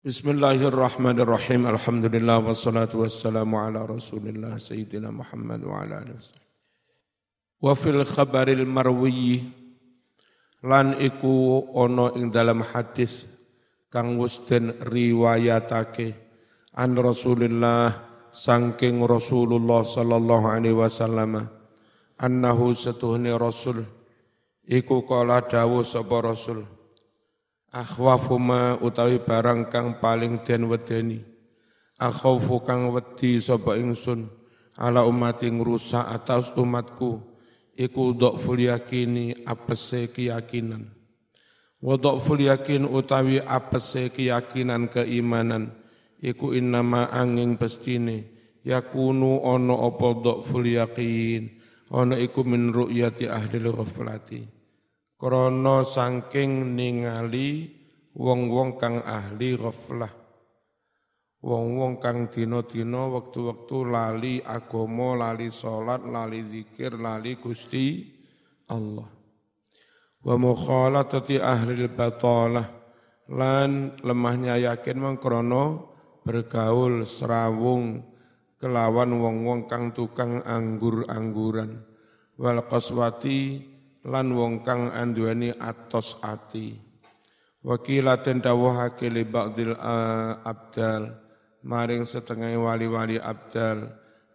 Bismillahirrahmanirrahim. Alhamdulillah wassalatu wassalamu ala Rasulillah sayyidina Muhammad wa ala alihi. Wa fil khabaril marwi lan iku ono ing dalam hadis kang wis den riwayatake an Rasulillah sangking Rasulullah sallallahu alaihi wasallam annahu setuhni Rasul iku kala dawuh sapa Rasul akhwafuma utawi barang kang paling den wedeni. Akhwafu kang wedi sapa ingsun ala umati ngrusak atas umatku iku dhaful yakini apese keyakinan. Wa dhaful yakin utawi apese keyakinan keimanan iku innama angin pestine yakunu ono apa dhaful yakin ono iku min ru'yati ahli ghaflati krana saking ningali wong-wong kang ahli ghaflah. Wong-wong kang dina-dina wektu-wektu lali agama lali salat lali zikir lali Gusti Allah. Wa mukhalatati ahli batalah. Lan lemahnya yakin mengkrono bergaul serawung kelawan wong-wong kang tukang anggur-angguran. Wal qaswati lan wong kang anduweni atos ati. Wakilaten dawuhake li ba'dil abdal maring setengah wali-wali abdal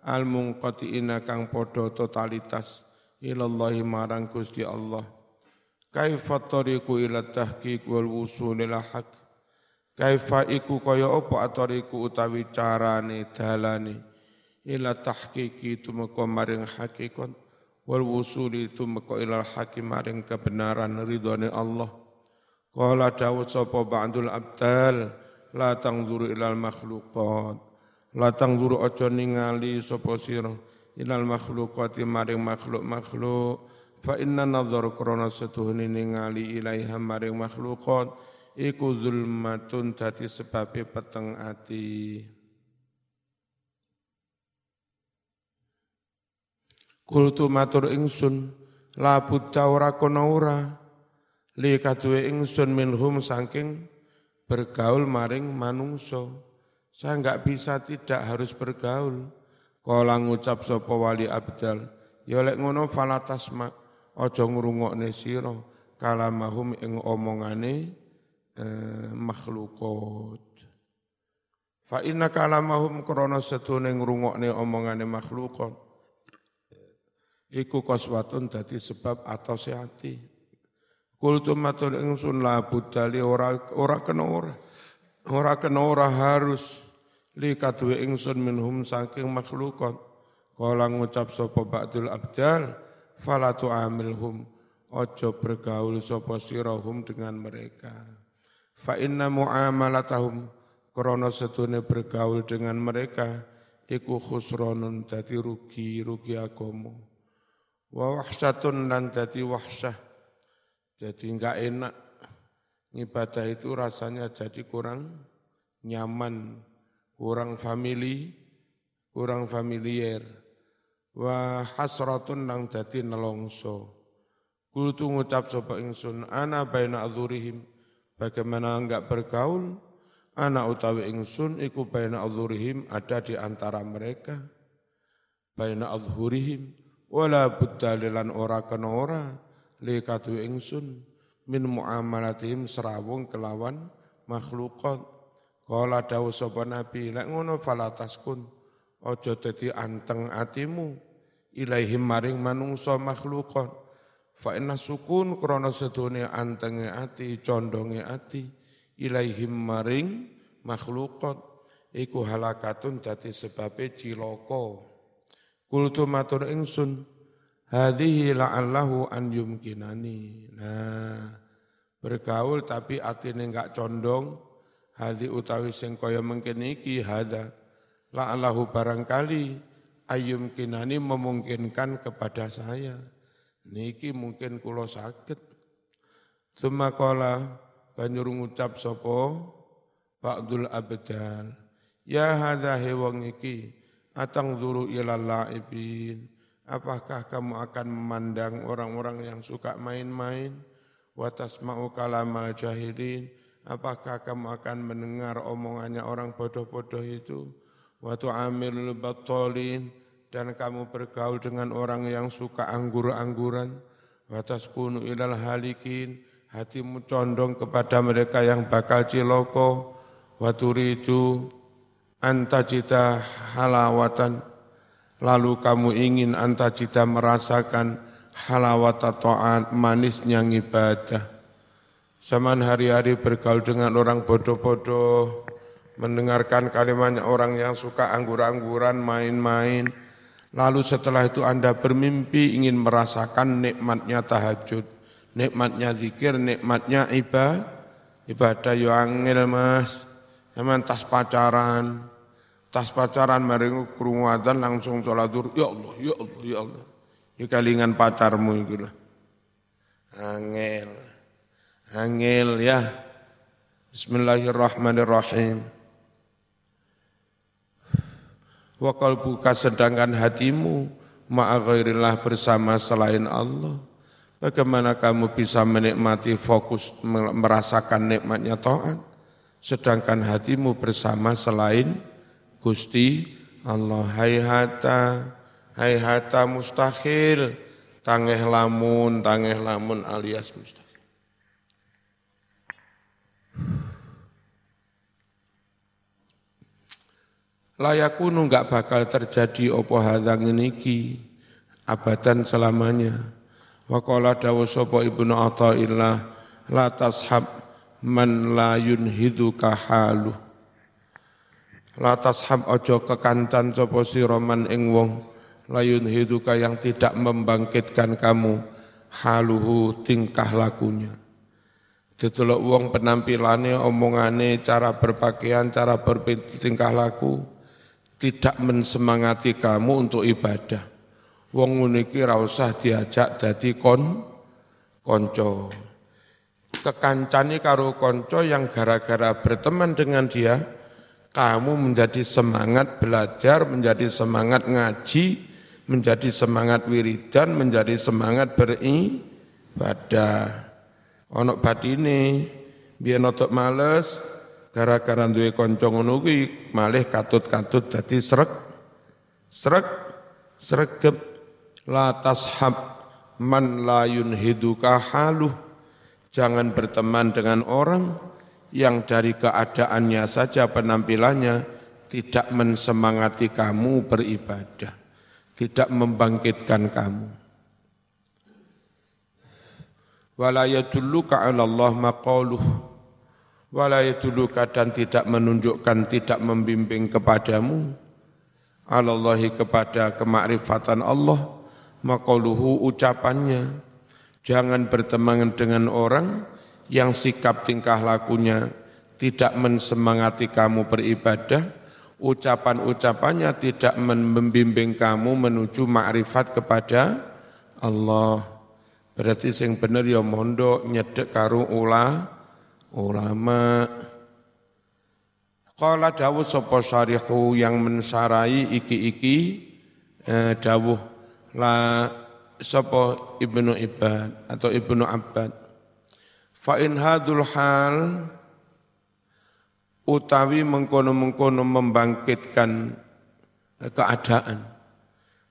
al munqatiina kang padha totalitas ilallahi marang Gusti Allah. Kaifa tariqu ila tahqiq wal wusul ila haq kaifa iku kaya apa atariku utawi carane dalane? Ila tahqiqi tumeka maring hakikat wal wusuli tumeka ilal hakim maring kebenaran ridhone Allah. Qala dawud sapa ba'dul abdal la tangzuru ilal makhluqat. La tangzuru aja ningali sapa sira ilal makhluqati maring makhluk-makhluk. Fa inna nazar krana setuhune ningali ilaiha maring makhluqat iku zulmatun dadi sebabe peteng ati Kultu matur ingsun, la buddha ora kono ora, li kaduwe ingsun minhum saking bergaul maring manungso. Saya enggak bisa tidak harus bergaul. Kala ngucap sapa wali abdal, ya lek ngono falatasma aja ngrungokne sira kalamahum ing omongane eh, makhlukot. Fa inna kalamahum krana sedune ngrungokne omongane makhlukot iku koswatun dadi sebab atau hati. Kultu matur ingsun la budali ora ora kena ora. Ora kena ora harus li kaduwe ingsun minhum saking makhlukat. Kala ngucap sapa ba'dul abdal fala tu'amilhum ojo bergaul sapa sirahum dengan mereka. Fa inna muamalatahum krana setune bergaul dengan mereka iku khusronun dadi rugi rugi agama wa wahsatun lan dadi wahsyah. Jadi enggak enak. Ibadah itu rasanya jadi kurang nyaman kurang famili kurang familiar. Wa hasratun nang dadi nelongso. Kultu ngucap sapa ingsun ana baina adzurihim bagaimana enggak bergaul? Ana utawi ingsun iku baina adzurihim ada di antara mereka. Baina adzhurihim wala buddalilan ora kena ora li katu ingsun min muamalatihim serawung kelawan makhlukat kala dawu sapa nabi lek ngono falataskun aja dadi anteng atimu ilaihim maring manungsa makhlukat fa inna sukun krana sedone antenge ati condonge ati ilaihim maring makhlukat iku halakatun dadi sebabe cilaka Kultu matur ingsun, hadhihi la'allahu an yumkinani. Nah, bergaul tapi atine enggak condong, hadhi utawi sing kaya mungkin iki. La'allahu barangkali ayum kinani memungkinkan kepada saya. Niki mungkin kulo sakit. Suma kola banjur ngucap sopo Ba'dul abdal. Ya hadha hewang iki Atang zuru ilal la'ibin. Apakah kamu akan memandang orang-orang yang suka main-main? Watasma'u kalamal jahilin. Apakah kamu akan mendengar omongannya orang bodoh-bodoh itu? Waktu amil batolin dan kamu bergaul dengan orang yang suka anggur-angguran. Watas kunu ilal halikin, hatimu condong kepada mereka yang bakal ciloko. Waturidu antajita halawatan. Lalu kamu ingin antajita merasakan halawata ta'at manisnya ibadah Zaman hari-hari bergaul dengan orang bodoh-bodoh, mendengarkan kalimatnya orang yang suka anggur-angguran, main-main. Lalu setelah itu Anda bermimpi ingin merasakan nikmatnya tahajud, nikmatnya zikir, nikmatnya ibadah. Ibadah yo angel mas, zaman tas pacaran, tas pacaran meringu kerumuatan langsung sholat dur, ya Allah, ya Allah, ya Allah. Ya kalingan pacarmu itu lah. Angel. Angel ya. Bismillahirrahmanirrahim. Wa qalbuka sedangkan hatimu ma'a bersama selain Allah. Bagaimana kamu bisa menikmati fokus merasakan nikmatnya taat sedangkan hatimu bersama selain Gusti Allah. Hayhata hayhata mustahil. Tangeh lamun tangeh lamun alias mustahil. Layakunu enggak bakal terjadi opo hadang niki abadan selamanya. Wa qala dawu sapa Ibnu Athaillah la tashab man la yunhiduka halu. La tashab ojo kekancan sapa sira man ing wong la yunhiduka yang tidak membangkitkan kamu haluhu tingkah lakunya. Ditolak wong penampilannya, omongane, cara berpakaian, cara bertingkah laku, tidak mensemangati kamu untuk ibadah. Wong nguniki rausah diajak dadi kon konco. Kekancani karo konco yang gara-gara berteman dengan dia, kamu menjadi semangat belajar, menjadi semangat ngaji, menjadi semangat wiridan, menjadi semangat beribadah. Ono batine biar notok males gara-gara duwe kanca ngono malih katut-katut dadi srek srek sregep la tashab man la yunhiduka haluh jangan berteman dengan orang yang dari keadaannya saja penampilannya tidak mensemangati kamu beribadah tidak membangkitkan kamu. Wala 'ala Allah maqaluh. Wala dan tidak menunjukkan tidak membimbing kepadamu. 'ala Allah kepada kemakrifatan Allah maqaluhu ucapannya jangan berteman dengan orang yang sikap tingkah lakunya tidak mensemangati kamu beribadah ucapan-ucapannya tidak membimbing kamu menuju makrifat kepada Allah Berarti sing bener ya mondok nyedek karo ula ulama. Qala dawuh sapa syarihu yang mensarai iki-iki eh, dawuh la sapa Ibnu Ibad atau Ibnu Abbad. Fa in hadul hal utawi mengkono-mengkono membangkitkan keadaan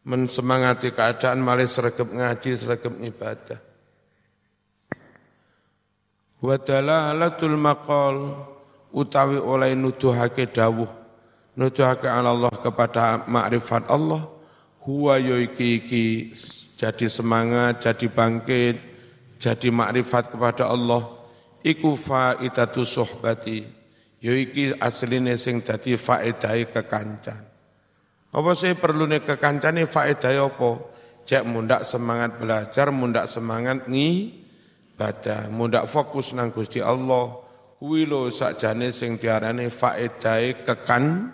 mensemangati keadaan malah sergap ngaji, sergap ibadah. Wa dalalatul maqal utawi oleh nuduhake dawuh nuduhake Allah kepada makrifat Allah huwa yoiki iki jadi semangat, jadi bangkit, jadi makrifat kepada Allah iku faidatu suhbati yoiki asline sing dadi faedai kekancan apa sih perlu nih kekancane faedah apa? Cek mundak semangat belajar, mundak semangat ngi baca, mundak fokus nang Gusti Allah. Kuwi lho sakjane sing diarani faedah kekan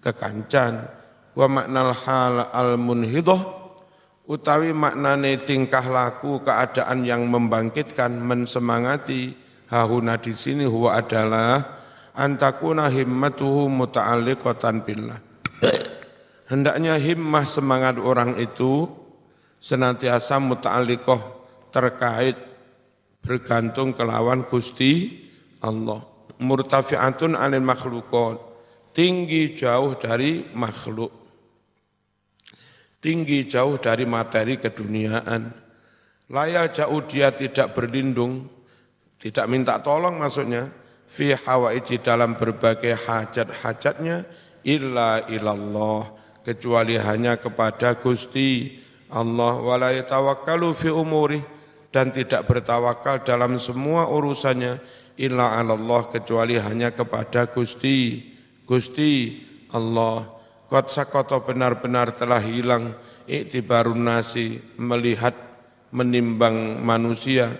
kekancan. Wa maknal hal al munhidah utawi maknane tingkah laku keadaan yang membangkitkan mensemangati hahuna di sini huwa adalah antakuna himmatuhu muta'alliqatan billah Hendaknya himmah semangat orang itu senantiasa muta'alikoh terkait bergantung kelawan Gusti Allah. Murtafi'atun anil makhlukot. Tinggi jauh dari makhluk. Tinggi jauh dari materi keduniaan. Layak jauh dia tidak berlindung, tidak minta tolong maksudnya, fi hawaiji dalam berbagai hajat-hajatnya, illa ilallah, kecuali hanya kepada Gusti Allah, wala yatawakkalu fi umurih, dan tidak bertawakal dalam semua urusannya illa Allah kecuali hanya kepada Gusti Gusti Allah Qad sakoto benar-benar telah hilang iktibarun nasi melihat menimbang manusia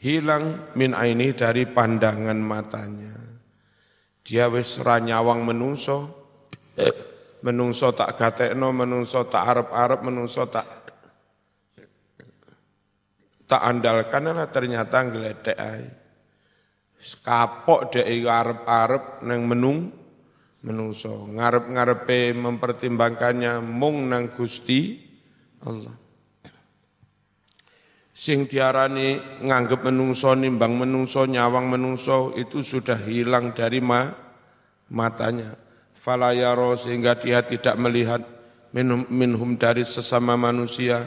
hilang min aini dari pandangan matanya dia wis ranyawang menungso menungso tak gatekno menungso tak arep-arep menungso tak tak andalkan lah ternyata ngeledek ae. Kapok dek arep-arep nang menung menungso ngarep-ngarepe mempertimbangkannya mung nang Gusti Allah. Sing diarani nganggep menungso nimbang menungso nyawang menungso itu sudah hilang dari ma, matanya. Falayaro sehingga dia tidak melihat minhum, minhum dari sesama manusia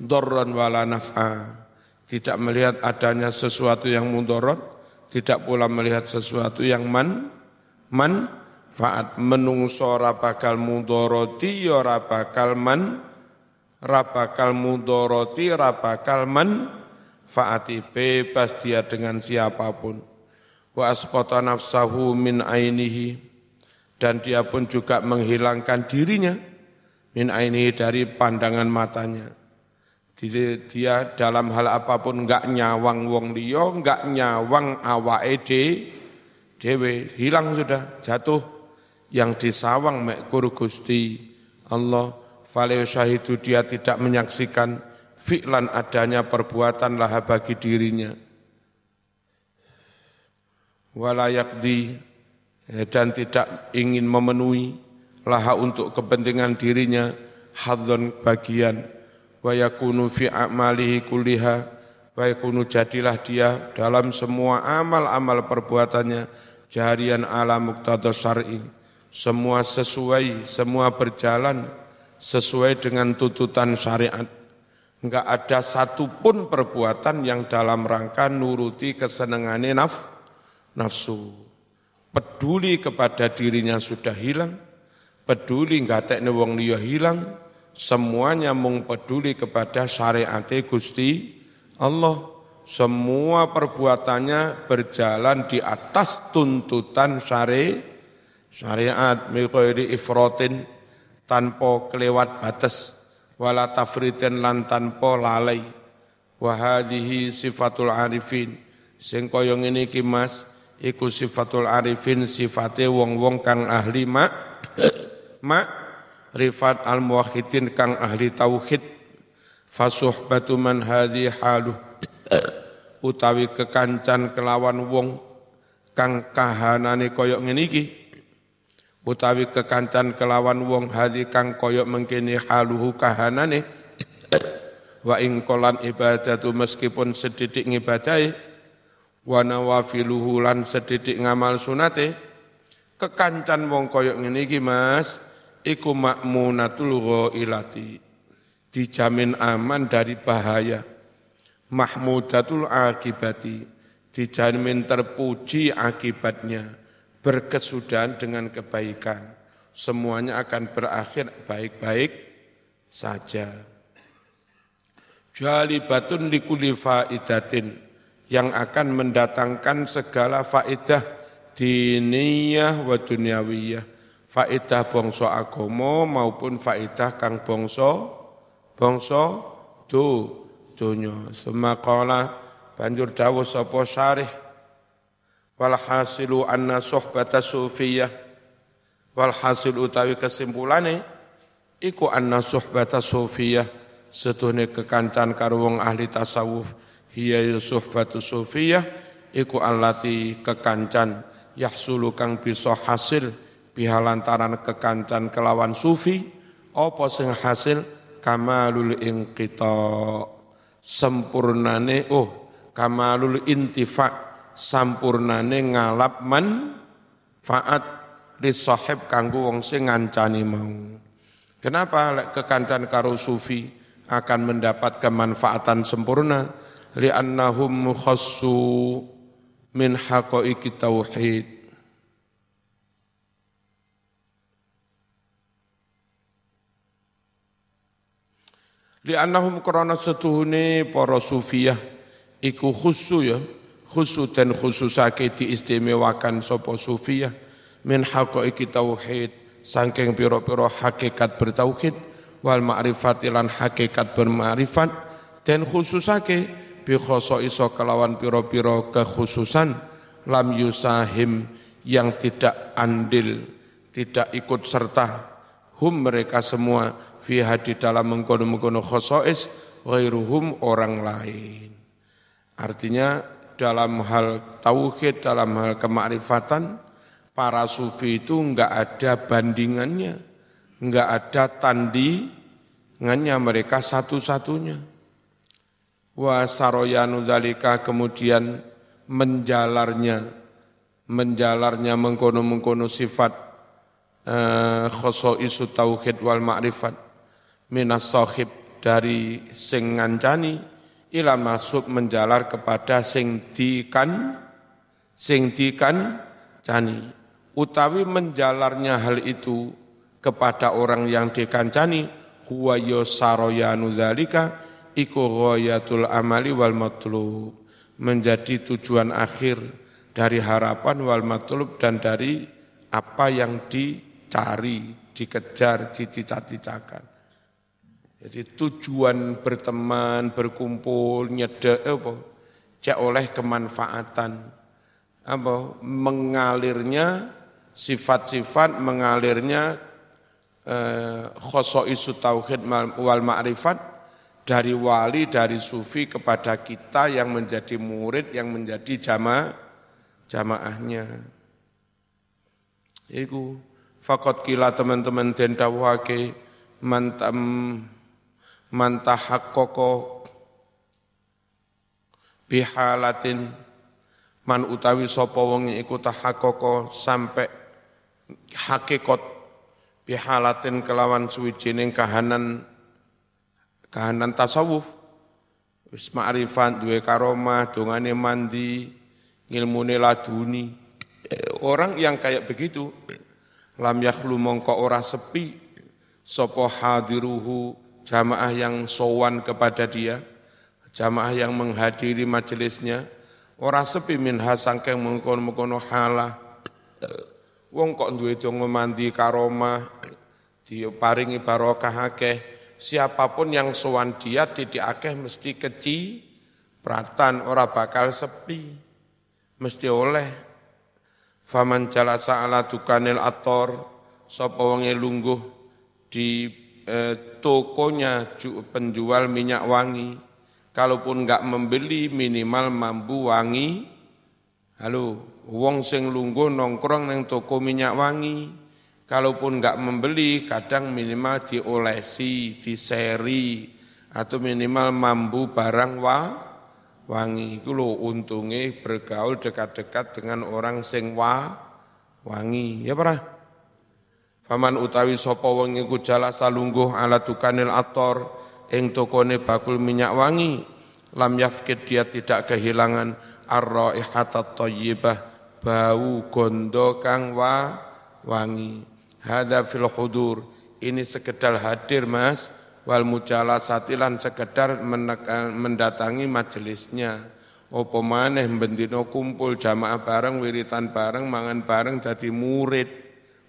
dorron wala naf'a tidak melihat adanya sesuatu yang mudorot, tidak pula melihat sesuatu yang man, man, faat menungso bakal mudoroti, ya bakal man, bakal mudoroti, bakal man, faati bebas dia dengan siapa pun. Wa asqata nafsahu min ainihi, dan dia pun juga menghilangkan dirinya min ainihi dari pandangan matanya dia dalam hal apa pun enggak nyawang wong liya, enggak nyawang awake de, dewe, hilang sudah, jatuh. Yang disawang mek Gusti Allah, fale syahidu dia tidak menyaksikan fi'lan adanya perbuatan laha bagi dirinya. Walayakdi dan tidak ingin memenuhi laha untuk kepentingan dirinya hadzon bagian wa yakunu fi a'malihi kulliha wa yakunu jadilah dia dalam semua amal-amal perbuatannya jarian ala muqtada syar'i semua sesuai semua berjalan sesuai dengan tuntutan syariat enggak ada satupun perbuatan yang dalam rangka nuruti kesenangane naf, nafsu peduli kepada dirinya sudah hilang peduli enggak tekne wong liya hilang semuanya mung peduli kepada syariat Gusti Allah. Semua perbuatannya berjalan di atas tuntutan syari, syariat mikhairi ifrotin tanpa kelewat batas. Wala tafritin lan tanpa lalai. Wa hadhihi sifatul arifin. Sing kaya ngene iki Mas iku sifatul arifin sifate wong-wong kang ahli mak mak rifat al muwahhidin kang ahli tauhid. Fasuhbatu man hadhi halu. Utawi kekancan kelawan wong kang kahanane koyok ngene iki utawi kekancan kelawan wong hadhi kang koyok mengkini haluhu kahanane wa ing kolan ibadatu meskipun sedidik ngibadai wa nawafiluhu lan sedidik ngamal sunate kekancan wong koyok ngene iki Mas iku makmunatul ghailati dijamin aman dari bahaya. Mahmudatul akibati dijamin terpuji akibatnya berkesudahan dengan kebaikan. Semuanya akan berakhir baik-baik saja. Jalibatun likuli faidatin yang akan mendatangkan segala faidah diniyah wa dunyawiyah. Faedah bangsa agama maupun faedah kang bangsa bangsa do donya. Semakala banjur dawuh sapa syarih wal hasilu anna suhbata sufiyah. Wal hasil utawi kesimpulane iku anna suhbata sufiyah. Setuhne kekancan karo wong ahli tasawuf hiya suhbatu sufiyah iku allati kekancan yahsulu kang bisa hasil biha lantaran kekancan kelawan sufi apa sing hasil? Kamalul inqita. Sempurnane oh kamalul intifa sampurnane ngalap manfaat di sahib kanggo wong sing ngancani mau. Kenapa kekancan karo sufi akan mendapat kemanfaatan sempurna? Li'annahum mukhassu min haqaiqi tauhid. Li'annahum krana setuhune para sufiyah iku khusu ya, khusu dan khususake diistimewakan sapa sufiyah min haqaiqi tauhid Sangking piro-piro hakikat bertauhid wal ma'rifat lan hakikat berma'rifat dan khususake bi iso kelawan piro-piro kekhususan lam yusahim yang tidak andil, tidak ikut serta hum mereka semua fi di dalam mengkono-mengkono khosois ghairuhum orang lain. Artinya dalam hal tauhid, dalam hal kemakrifatan, para sufi itu enggak ada bandingannya, enggak ada tandingannya mereka satu-satunya. Wa saroyanu dalika kemudian menjalarnya, menjalarnya mengkono-mengkono sifat eh, khoso isu tauhid wal ma'rifat minas sahib dari sing ngancani ila masuk menjalar kepada sing dikan sing dikan cani utawi menjalarnya hal itu kepada orang yang dikancani huwa saroyanu dzalika iku ghayatul amali wal matlub menjadi tujuan akhir dari harapan wal matlub dan dari apa yang dicari, dikejar, dicicak-cicakkan. Jadi tujuan berteman, berkumpul, nyedek apa? Cek oleh kemanfaatan apa mengalirnya sifat-sifat mengalirnya eh, isu tauhid wal ma'rifat dari wali, dari sufi kepada kita yang menjadi murid, yang menjadi jamaah, jamaahnya. Iku fakot kila teman-teman den dawuhake mantam mantahaqqaqa bihalatin man utawi sapa wong iku tahaqqaqa sampai hakikat bihalatin kelawan suwijining kahanan kahanan tasawuf. Wis ma'rifat duwe karomah dongane mandi ngilmune laduni. Orang yang kayak begitu lam yakhlu mongko ora sepi sapa hadiruhu jamaah yang sowan kepada dia jamaah yang menghadiri majelisnya ora sepi minha sangkeng mengkono-mengkono halah Wong kok duwe donga mandi karomah, paringi barokah akeh. Siapa pun yang sowan dia didik akeh mesti keci, pratan ora bakal sepi. Mesti oleh. Faman jalasa ala dukanil ator, sapa wonge lungguh di eh, tokonya penjual minyak wangi. Kalaupun enggak membeli minimal mampu wangi. Halo, wong sing lungguh nongkrong neng toko minyak wangi, kalaupun nggak membeli kadang minimal diolesi, diseri, atau minimal mambu barang wa, wangi. Itu loh untungnya bergaul dekat-dekat dengan orang sing wa, wangi. Ya pernah? Faman utawi sapa wong iku jala salungguh ala tukanil ator ing tokone bakul minyak wangi lam yafkid dia tidak kehilangan ar-raihatat thayyibah bau gondo kang wa wangi. Hada fil khudur. Ini sekedar hadir mas, wal mujala satilan sekedar mendatangi majelisnya. Opo maneh bendino kumpul jamaah bareng, wiritan bareng, mangan bareng jadi murid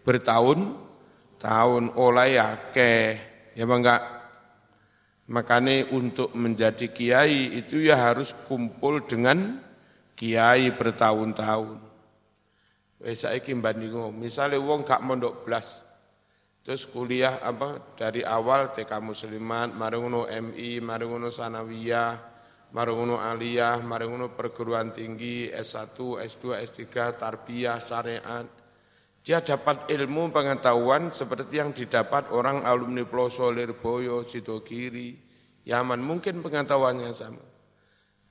bertahun tahun oleh akeh. Ya enggak? Makanya untuk menjadi kiai itu ya harus kumpul dengan kiai bertahun-tahun. Wes saiki bandingo, misale wong gak mondok blas. Terus kuliah apa dari awal TK Muslimat, mari ngono MI, mari ngono Sanawiyah, mari ngono Aliyah, mari ngono perguruan tinggi S1, S2, S3, tarbiyah, syariat. Dia dapat ilmu pengetahuan seperti yang didapat orang alumni Ploso, Lirboyo, Sidogiri, Yaman. Mungkin pengetahuannya sama.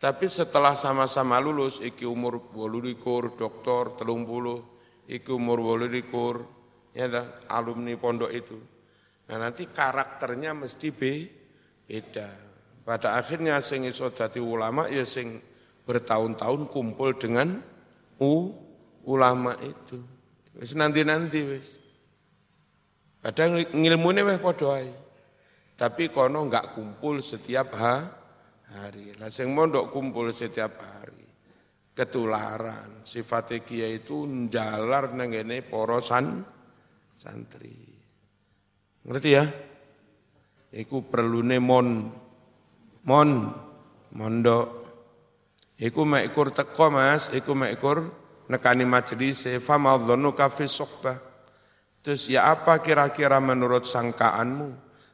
Tapi setelah sama-sama lulus, iki umur bolu likur, doktor, telung puluh, iki umur bolu likur, ya alumni pondok itu. Nah nanti karakternya mesti beda. Pada akhirnya sing iso dadi ulama ya sing bertahun-tahun kumpul dengan u ulama itu. Wis nanti-nanti wis. Kadang ngilmune wis padha ae. Tapi kono enggak kumpul setiap ha, hari. Lah sing mondok kumpul setiap hari. Ketularan. Sifat kiai itu njalar nang ngene para san, santri. Ngerti ya? Iku perlune mon mon mondok. Iku mekur teko Mas, iku mekur nekani majelis fa madzannuka fi suhbah. Terus ya apa kira-kira menurut sangkaanmu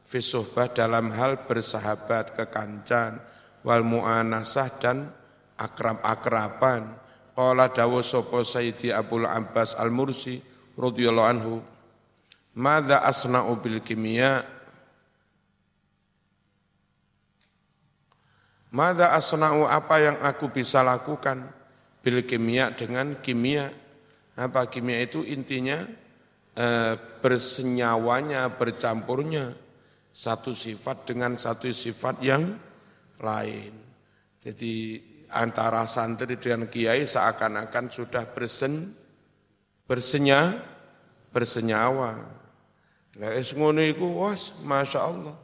fi suhbah dalam hal bersahabat kekancan wal mu'anasah dan akrab-akraban. Qala dawu sapa Sayyidi Abdul Abbas Al-Mursi radhiyallahu anhu. Madza asna'u bil kimia? Mada asna'u apa yang aku bisa lakukan bil kimia dengan kimia? Apa kimia itu intinya e, bersenyawanya, bercampurnya satu sifat dengan satu sifat yang lain. Jadi antara santri dengan kiai seakan-akan sudah bersen bersenya bersenyawa. Nah, es ngono iku was Masya Allah.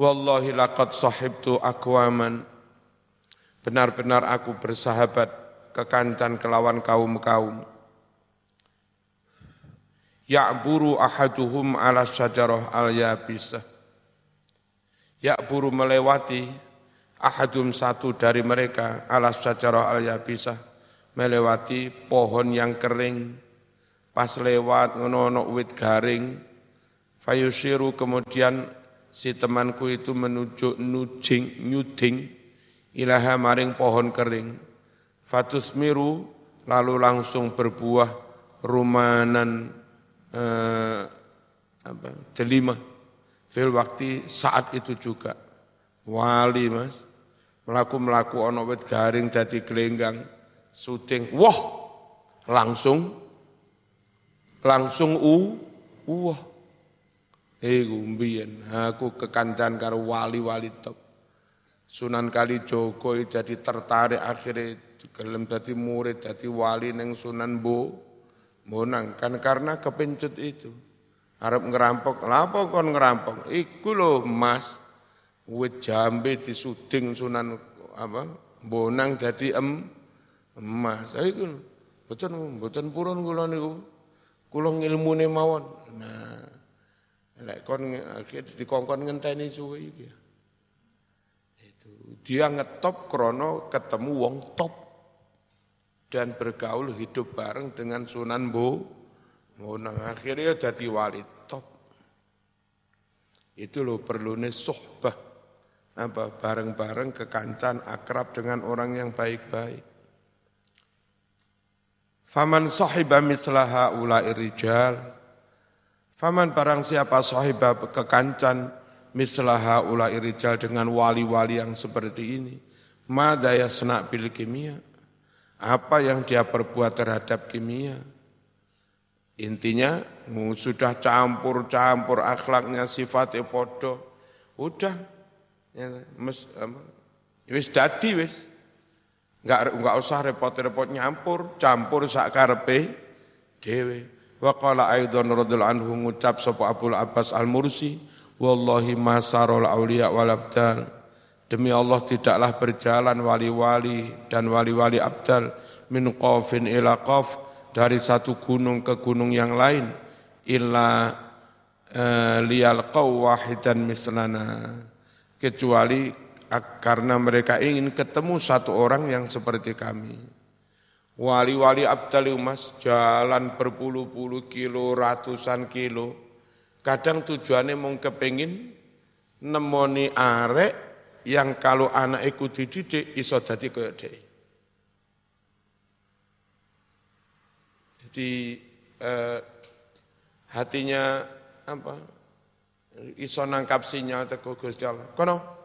Wallahi laqad sahibtu akwaman. Benar-benar aku bersahabat kekancan kelawan kaum-kaum. Ya'buru ahaduhum ala syajarah al-yabisah. Ya'buru melewati ahadum satu dari mereka alas syajarah al yabisah melewati pohon yang kering pas lewat ngono wit garing fayusiru kemudian si temanku itu menuju nujing nyuding ilaha maring pohon kering fatusmiru lalu langsung berbuah rumanan eh, apa delima. Fil waktu saat itu juga. Wali mas. Melaku-melaku ono wit garing jadi gelenggang syuting wah langsung. Langsung u wah iku mbiyen aku kekancan karo wali-wali top. Sunan Kalijogo jadi tertarik akhirnya gelem dadi murid dadi wali neng Sunan Bo Bonang kan karena kepencut itu Arab ngerampok, lapa kon ngerampok? Iku lho Mas, wit jambe disuding Sunan apa bonang dadi em emas. Ha iku boten boten purun kula niku. Kula ngilmune mawon. Nah, lek kon dikongkon ngenteni suwe iki. Itu dia ngetop krono ketemu wong top dan bergaul hidup bareng dengan Sunan Bo. Bonang akhirnya jadi wali top. Itu loh perlunya sohbah apa bareng-bareng kekancan akrab dengan orang yang baik-baik. Faman sahiba mislaha ulai rijal. Faman barang siapa sahiba kekancan mislaha ulai rijal dengan wali-wali yang seperti ini. Mada yasna bil kimia. Apa yang dia perbuat terhadap kimia. Intinya sudah campur-campur akhlaknya sifatnya podo. Udah Ya, mes, wis dadi wis. Enggak enggak usah repot-repot nyampur, campur sak karepe dhewe. Wa qala aidan radhiyallahu anhu ngucap sapa Abdul Abbas Al-Mursi, wallahi masarul auliya wal abdal. Demi Allah tidaklah berjalan wali-wali dan wali-wali abdal min qafin ila qaf dari satu gunung ke gunung yang lain illa uh, liyal wahidan mislana kecuali karena mereka ingin ketemu satu orang yang seperti kami. Wali-wali Abdali Umas jalan berpuluh-puluh kilo, ratusan kilo. Kadang tujuannya mau kepingin nemoni arek yang kalau anak ikut dididik iso dadi kaya dia. Jadi eh, hatinya apa? iso nangkap sinyal teko Gusti Allah. Kono.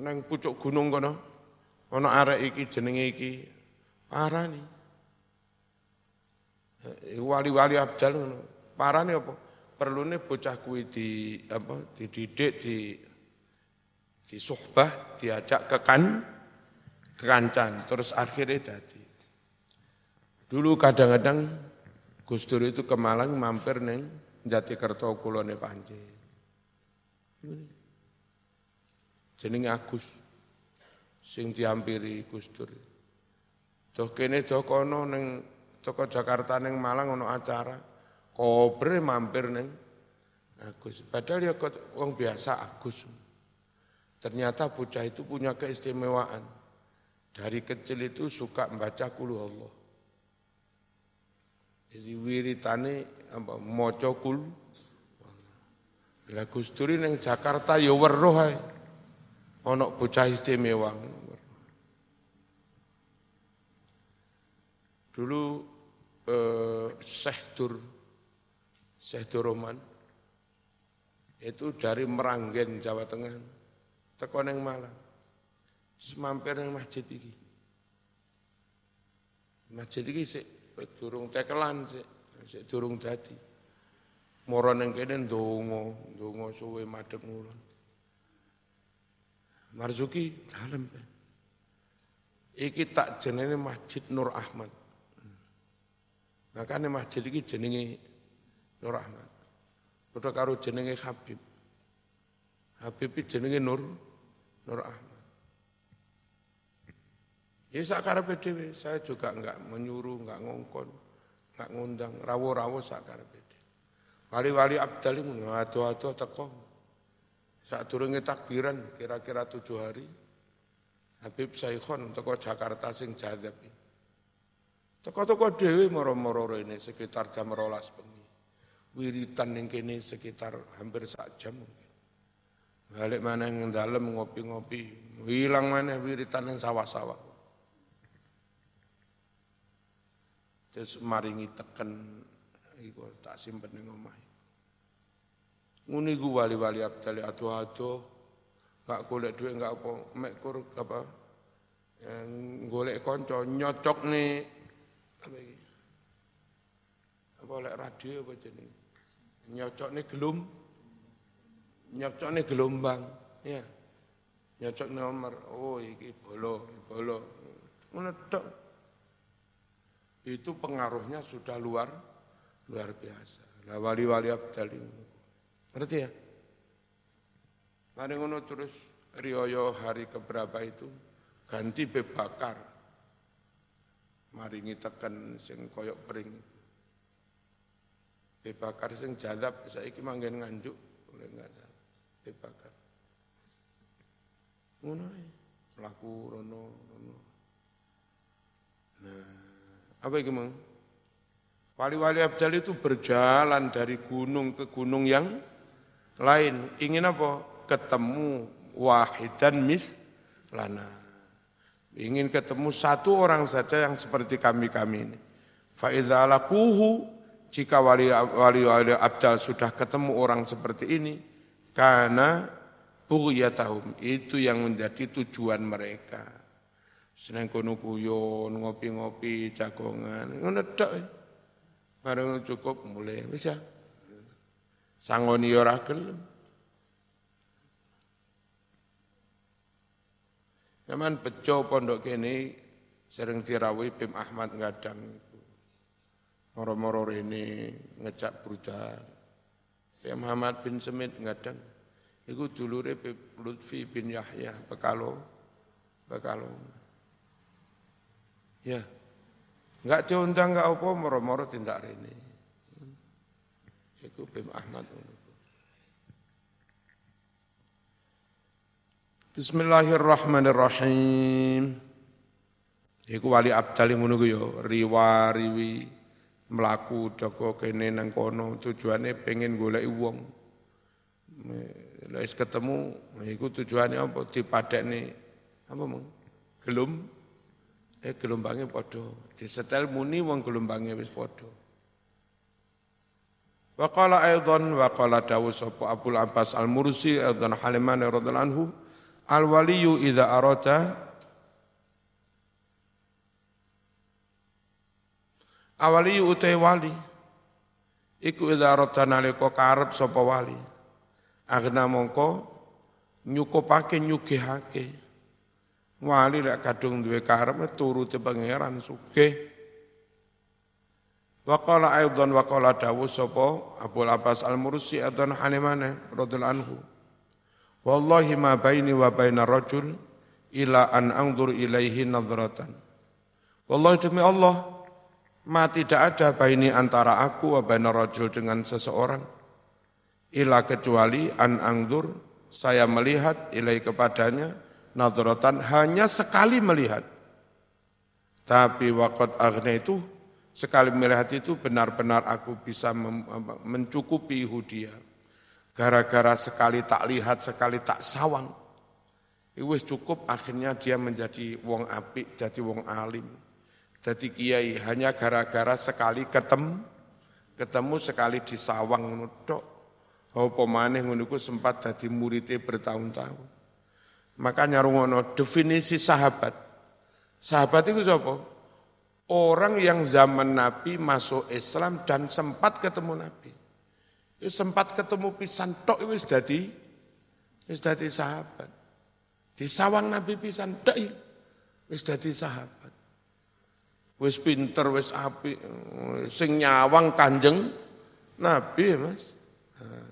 neng pucuk gunung kono ana arek iki jenenge iki parani wali-wali abdal ngono parani apa perlune bocah kuwi di apa dididik di di suhbah diajak ke kan kekancan terus akhirnya jadi dulu kadang-kadang Gus Dur itu ke Malang mampir neng Jati Kerto kulone Panci. Jenenge Agus sing diampiri Gus Dur. Doh kene doh neng toko Jakarta neng Malang ono acara kobre mampir neng Agus. Padahal ya wong biasa Agus Ternyata bocah itu punya keistimewaan. Dari kecil itu suka membaca kulu Allah. Jadi wiritane apa maca kul Lah Gus Dur ning Jakarta ya weruh ae. Ana bocah istimewa. Dulu eh, Syekh Dur Syekh itu dari Meranggen Jawa Tengah teko ning Malang. Semampir ning masjid iki. Masjid iki sik durung tekelan sik, sik durung dadi. Moro ning kene ndonga, ndonga suwe madhep ngulon. Marzuki dalem. Iki tak jenenge Masjid Nur Ahmad. Makanya masjid iki jenenge Nur Ahmad. Padha karo jenenge Habib. Habib jenenge Nur Nur Ahmad. Ya sakarepe dhewe, saya juga enggak menyuruh, enggak ngongkon, enggak ngundang, rawo-rawo sakarepe dhewe. Wali-wali abdal ngono, ado-ado teko. Saat turunnya takbiran, kira-kira tujuh hari, Habib Saikhon teko Jakarta sing jadab. Teko-teko dewi moro-moro ini sekitar jam rolas bengi. Wiritan yang kini sekitar hampir sak jam. Balik mana yang dalam ngopi-ngopi, hilang mana wiritan yang sawah-sawah. Terus maringi teken, iku tak simpen ning omah. Ku wali-wali abdali atu-atu, gak golek duit gak apa, mek kur apa, yang golek konco nyocok nih, apa ini? Apa oleh radio apa jenis? Nyocok nih gelum, nyocokne gelombang ya. Nyocok nomor oh iki bolo bolo. Menedok itu pengaruhnya sudah luar luar biasa. Lah wali-wali abdal ini. Ngerti ya? Mari ngono terus rioyo hari keberapa itu ganti bebakar maringi tekan sing koyok pering bebakar sing jadab saiki manggen nganjuk. Oleh enggak dibakar. Ngono ae. Mlaku rono rono. Nah, apa iki mang? Wali-wali abjal itu berjalan dari gunung ke gunung yang lain. Ingin apa? Ketemu wahidan mis lana. Ingin ketemu satu orang saja yang seperti kami-kami ini. Fa'idha lakuhu, jika wali-wali abdal sudah ketemu orang seperti ini, karena tahum itu yang menjadi tujuan mereka. Seneng kono kuyon, ngopi-ngopi, jagongan, ngono tok. Bareng cukup mulai bisa. Ya. Sangoni ora gelem. Zaman pondok kene sering dirawi Bim Ahmad ngadang itu. Moro-moro ini ngejak brudan. Ya Muhammad bin Semit ngadang. Iku dulure Lutfi bin Yahya Bekalo. Bekalo. Ya. Enggak diundang enggak apa moro-moro tindak rene. Iku Bim Ahmad Bismillahirrahmanirrahim. Iku wali abdal ngono ku ya, riwa-riwi melaku toko kene nang kono tujuannya pengen golek wong. Wis ketemu iku tujuannya apa dipadekne apa mong? Gelum eh gelombangnya padha. Disetel muni wong gelombangnya wis padha. Wa qala aidan wa qala dawu sapa Abdul Abbas Al-Mursi aidan Haliman radhiyallahu anhu Al waliyu idza arada Awali utai wali iku idza arada nalika karep sapa wali agna mongko nyukupake nyugihake wali lek kadung duwe karep turuti pangeran sugih Wa qala aidan wa dawu sapa Abu Abbas Al-Mursi adan hanemane radhiyallahu anhu. Wallahi ma baini wa baina rajul ila an angdur ilaihi nadratan. Wallahi demi Allah, ma tidak ada baini antara aku wa baina rajul dengan seseorang ila kecuali an angdur saya melihat ilai kepadanya nadratan hanya sekali melihat. Tapi waqad aghna itu Sekali melihat itu benar-benar aku bisa mencukupi dia. Gara-gara sekali tak lihat, sekali tak sawang. Itu cukup akhirnya dia menjadi wong apik, jadi wong alim. Jadi kiai hanya gara-gara sekali ketemu, ketemu sekali disawang nutok. Oh pemaneh ngono sempat jadi muridnya bertahun-tahun. Makanya rungono definisi sahabat. Sahabat itu siapa? orang yang zaman Nabi masuk Islam dan sempat ketemu Nabi. Ya, sempat ketemu pisan tok wis dadi wis dadi sahabat. Di sawang Nabi pisan tok wis dadi sahabat. Wis pinter wis api sing nyawang Kanjeng Nabi Mas. Nah,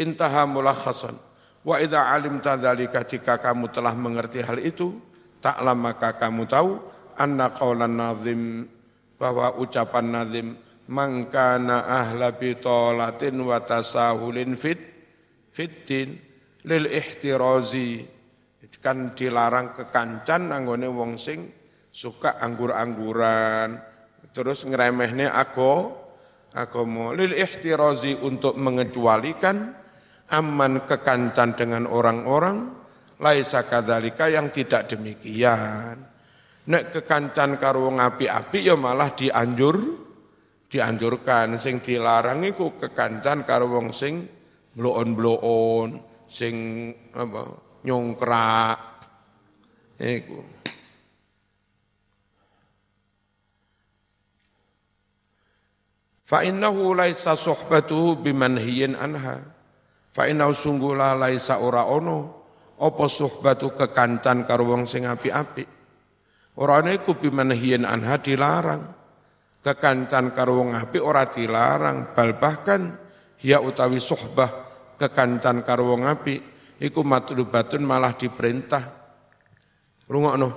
Intaha mulakhasan. Wa idza alimta dzalika jika kamu telah mengerti hal itu, Taklah maka kamu tahu anna qawlan nazim bahwa ucapan nazim mangkana ahla bitolatin wa tasahulin fit fitin lil ihtirazi kan dilarang kekancan anggone wong sing suka anggur-angguran terus ngremehne aku mau lil ihtirazi untuk mengecualikan aman kekancan dengan orang-orang laisa kadzalika yang tidak demikian. Nek kekancan karo wong api-api ya malah dianjur dianjurkan sing dilarang iku kekancan karo wong sing bloon-bloon, sing apa nyongkrak. Iku. Fa innahu laisa suhbatuhu bimanhiyin anha. Fa innahu sungguh laisa ora ono apa suhbatu kekancan karo wong sing apik-apik. Ora ana iku bimanhiyan anha dilarang. Kekancan karo wong apik ora dilarang, bal bahkan ya utawi suhbah kekancan karo wong apik iku matlubatun malah diperintah. Rungokno.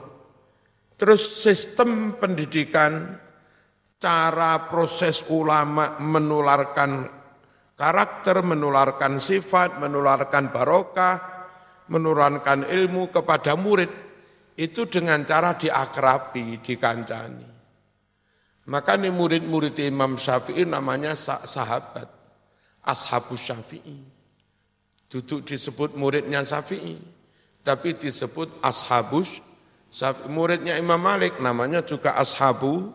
Terus sistem pendidikan cara proses ulama menularkan karakter, menularkan sifat, menularkan barokah, menurunkan ilmu kepada murid itu dengan cara diakrabi, dikancani. Maka ini murid-murid Imam Syafi'i namanya sahabat, ashabus Syafi'i. Duduk disebut muridnya Syafi'i, tapi disebut ashabus Syafi'i. Muridnya Imam Malik namanya juga ashabu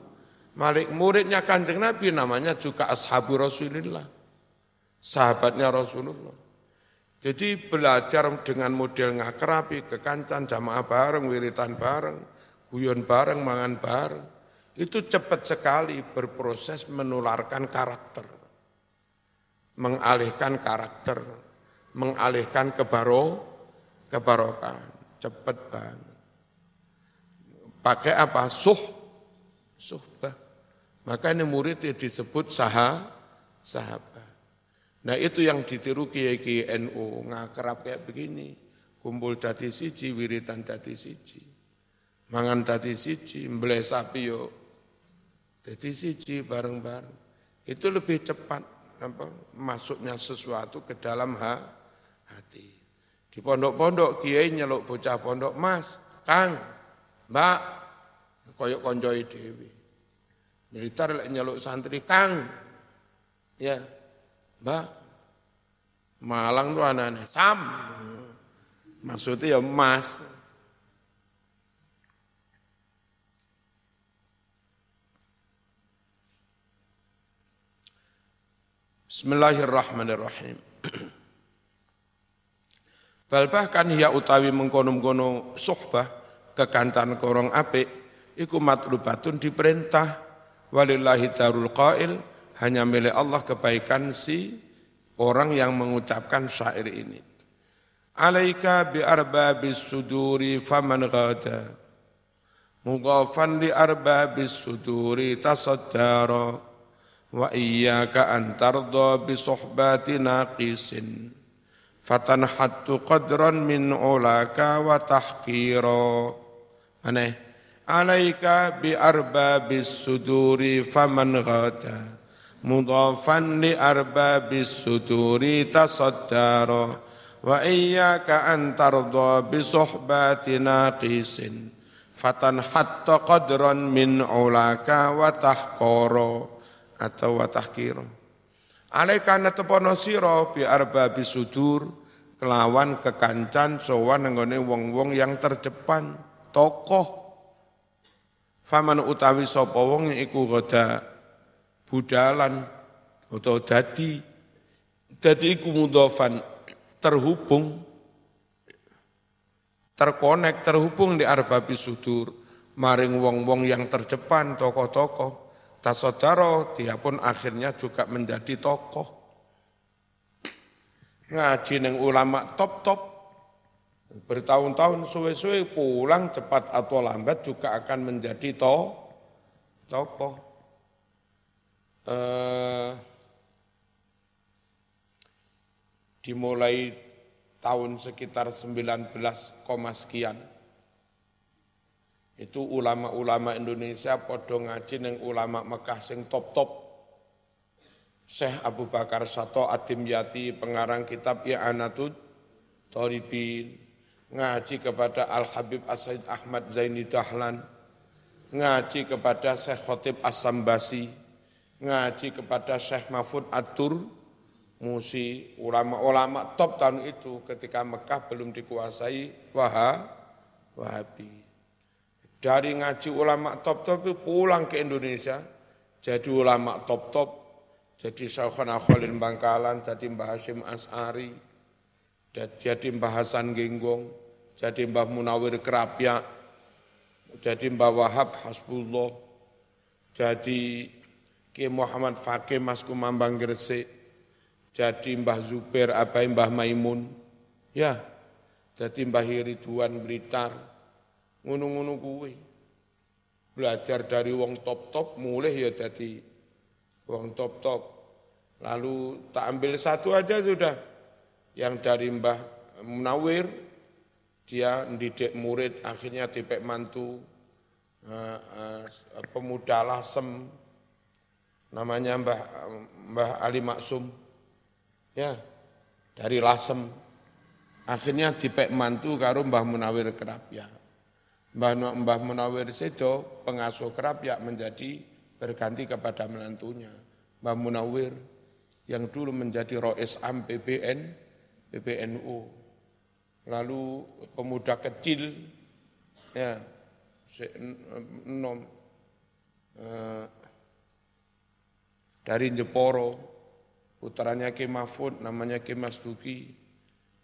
Malik. Muridnya kanjeng Nabi namanya juga ashabu Rasulullah. Sahabatnya Rasulullah. Jadi belajar dengan model ngakerapi, kekancan, jamaah bareng, wiritan bareng, guyon bareng, mangan bareng. Itu cepat sekali berproses menularkan karakter. Mengalihkan karakter, mengalihkan kebaro, kebarokan. Cepat banget. Pakai apa? Suh, suhbah. Maka ini murid disebut saha, sahabat. Nah itu yang ditiru kiai kiai NU ngakrab kayak begini, kumpul dadi siji, wiritan dadi siji, mangan dadi siji, mbelai sapi yo dadi siji bareng-bareng. Itu lebih cepat apa, masuknya sesuatu ke dalam ha, hati. Di pondok-pondok kiai nyeluk bocah pondok, Mas, Kang, Mbak, koyok konjoi dewi. Militer nyeluk santri, Kang, ya, Mbak, Malang tuh anak-anak sam. Maksudnya ya emas. Bismillahirrahmanirrahim. Bal bahkan ya utawi mengkono-kono suhbah kekantan korong apik iku matlubatun diperintah. Walillahi darul qail hanya milik Allah kebaikan si orang yang mengucapkan syair ini. Alaika bi arbabis suduri faman ghada. Mudhafan li arbabis suduri tasaddara. Wa iyyaka an tarda bi suhbati naqisin fatanhattu qadran min ulaka wa tahkira mana? Alaika bi arbabis suduri faman ghada mudhafan li arbabis suduri tasaddara wa iyyaka an tarda bi suhbati naqisin. Fatan hatta qadran min ulaka wa tahqara atau wa tahkira alaika natepono sira bi arbabi sudur kelawan kekancan sowan nggone wong-wong yang terdepan, tokoh. Faman utawi sapa wong iku goda budalan atau dadi. Dadi iku mudhofan terhubung terkonek terhubung di arbabi sudur. Maring wong-wong yang terdepan tokoh-tokoh. Tasodaro dia pun akhirnya juga menjadi tokoh ngaji neng ulama top-top. Bertahun-tahun suwe-suwe pulang cepat atau lambat juga akan menjadi to tokoh. Eh, dimulai tahun sekitar 19, sekian. Itu ulama-ulama Indonesia podo ngaji neng ulama Mekah sing top-top Syekh Abu Bakar Sato Atim Yati pengarang kitab I'anatud Toribin ngaji kepada Al Habib Asaid Ahmad Zaini Dahlan ngaji kepada Syekh Khotib As-Sambasi ngaji kepada Syekh Mahfud Atur Musi ulama-ulama top tahun itu ketika Mekah belum dikuasai Wahab, Wahabi. Dari ngaji ulama top-top itu pulang ke Indonesia, jadi ulama top-top jadi Syekhona Khalil Bangkalan, jadi Mbah Hashim As'ari, jadi Mbah Hasan Genggong, jadi Mbah Munawir Kerapia, jadi Mbah Wahab Hasbullah, jadi Ki Muhammad Fakih Mas Kumambang Gresik, jadi Mbah Zubair Abai Mbah Maimun, ya, jadi Mbah Hiriduan Blitar, ngunu-ngunu kuwi. Belajar dari wong top-top mulai ya jadi wong top-top. Lalu tak ambil satu aja sudah. Yang dari Mbah Munawir, dia didik murid, akhirnya dipek mantu, uh, uh, pemuda lasem, namanya Mbah, Mbah Ali Maksum. Ya, dari lasem. Akhirnya dipek mantu karo Mbah Munawir Kerapia. Mbah, Mbah Munawir Sedo, pengasuh Kerapia menjadi berganti kepada menantunya, Mbah Munawir, yang dulu menjadi Rois Am PBN, PBNU. Lalu pemuda kecil, ya, nom, eh, dari Jeporo, putranya Ki namanya Ki Mas Duki,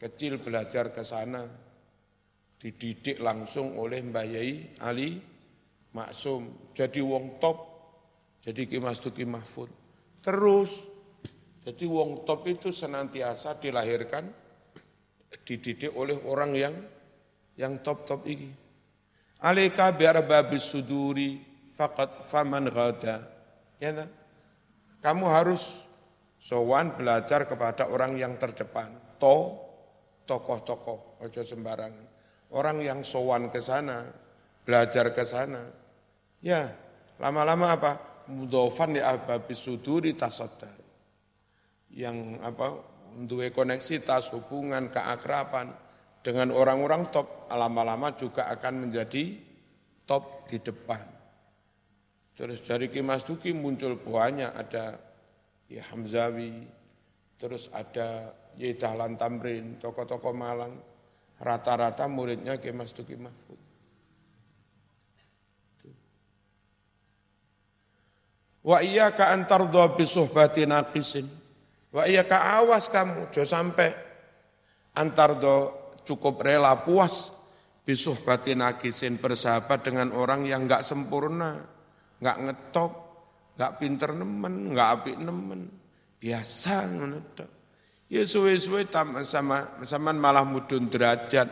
kecil belajar ke sana, dididik langsung oleh Mbah Yai Ali Maksum, jadi wong top, jadi Ki Mas Duki Mahfud. Terus, jadi wong top itu senantiasa dilahirkan, dididik oleh orang yang yang top-top ini. Alaika biar babis suduri fakat faman gada. Ya kan? Kamu harus sowan belajar kepada orang yang terdepan. To, tokoh-tokoh, ojo sembarangan. Orang yang sowan ke sana, belajar ke sana. Ya, lama-lama apa? Mudofan di ababis suduri tasaddar. Yang apa untuk koneksitas, hubungan, keakraban dengan orang-orang top, lama-lama juga akan menjadi top di depan. Terus dari Kimas Duki muncul banyak, ada ya Hamzawi, terus ada Yedahlan Tamrin, tokoh-tokoh Malang, rata-rata muridnya Kimas Duki Mahfud. Wa iyyaka an tardha bi suhbati naqisin. Wa iyyaka awas kamu, jo sampai antardo cukup rela puas bisuh batin nakisin bersahabat dengan orang yang enggak sempurna, enggak ngetop, enggak pinter nemen, enggak api nemen. Biasa ngetok. Ya suwe-suwe sama sama malah mudun derajat.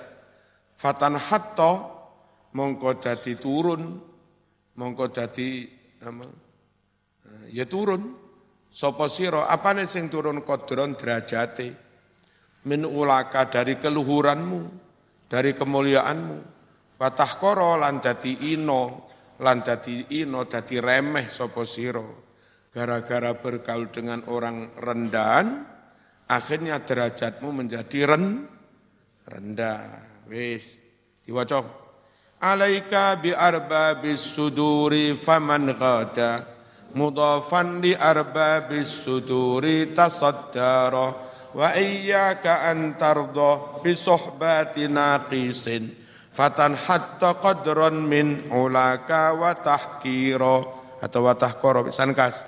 Fatan hatta mongko dadi turun, mongko dadi apa? Ya turun. Sopo siro, apa nih sing turun kodron derajate? Min ulaka dari keluhuranmu, dari kemuliaanmu. Patah koro lan dadi ino, lan dadi ino dadi remeh sopo siro. Gara-gara bergaul dengan orang rendahan, akhirnya derajatmu menjadi ren, rendah. Wis, diwaca. Alaika bi arbabis suduri faman ghada mudafan li arbabis suduri tasaddara wa iyyaka an tarda bi suhbati naqisin fatan hatta qadran min ulaka wa tahkira atau wa tahqara sankas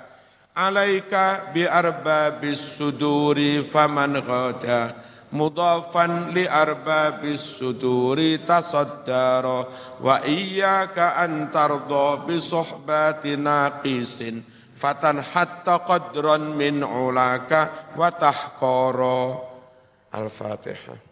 alaika bi arbabis suduri faman ghada mudafan li arbabis suduri tasaddara wa iyyaka an tarda bi suhbati naqisin fatan hatta qadran min ulaka wa tahqara. Al-fatihah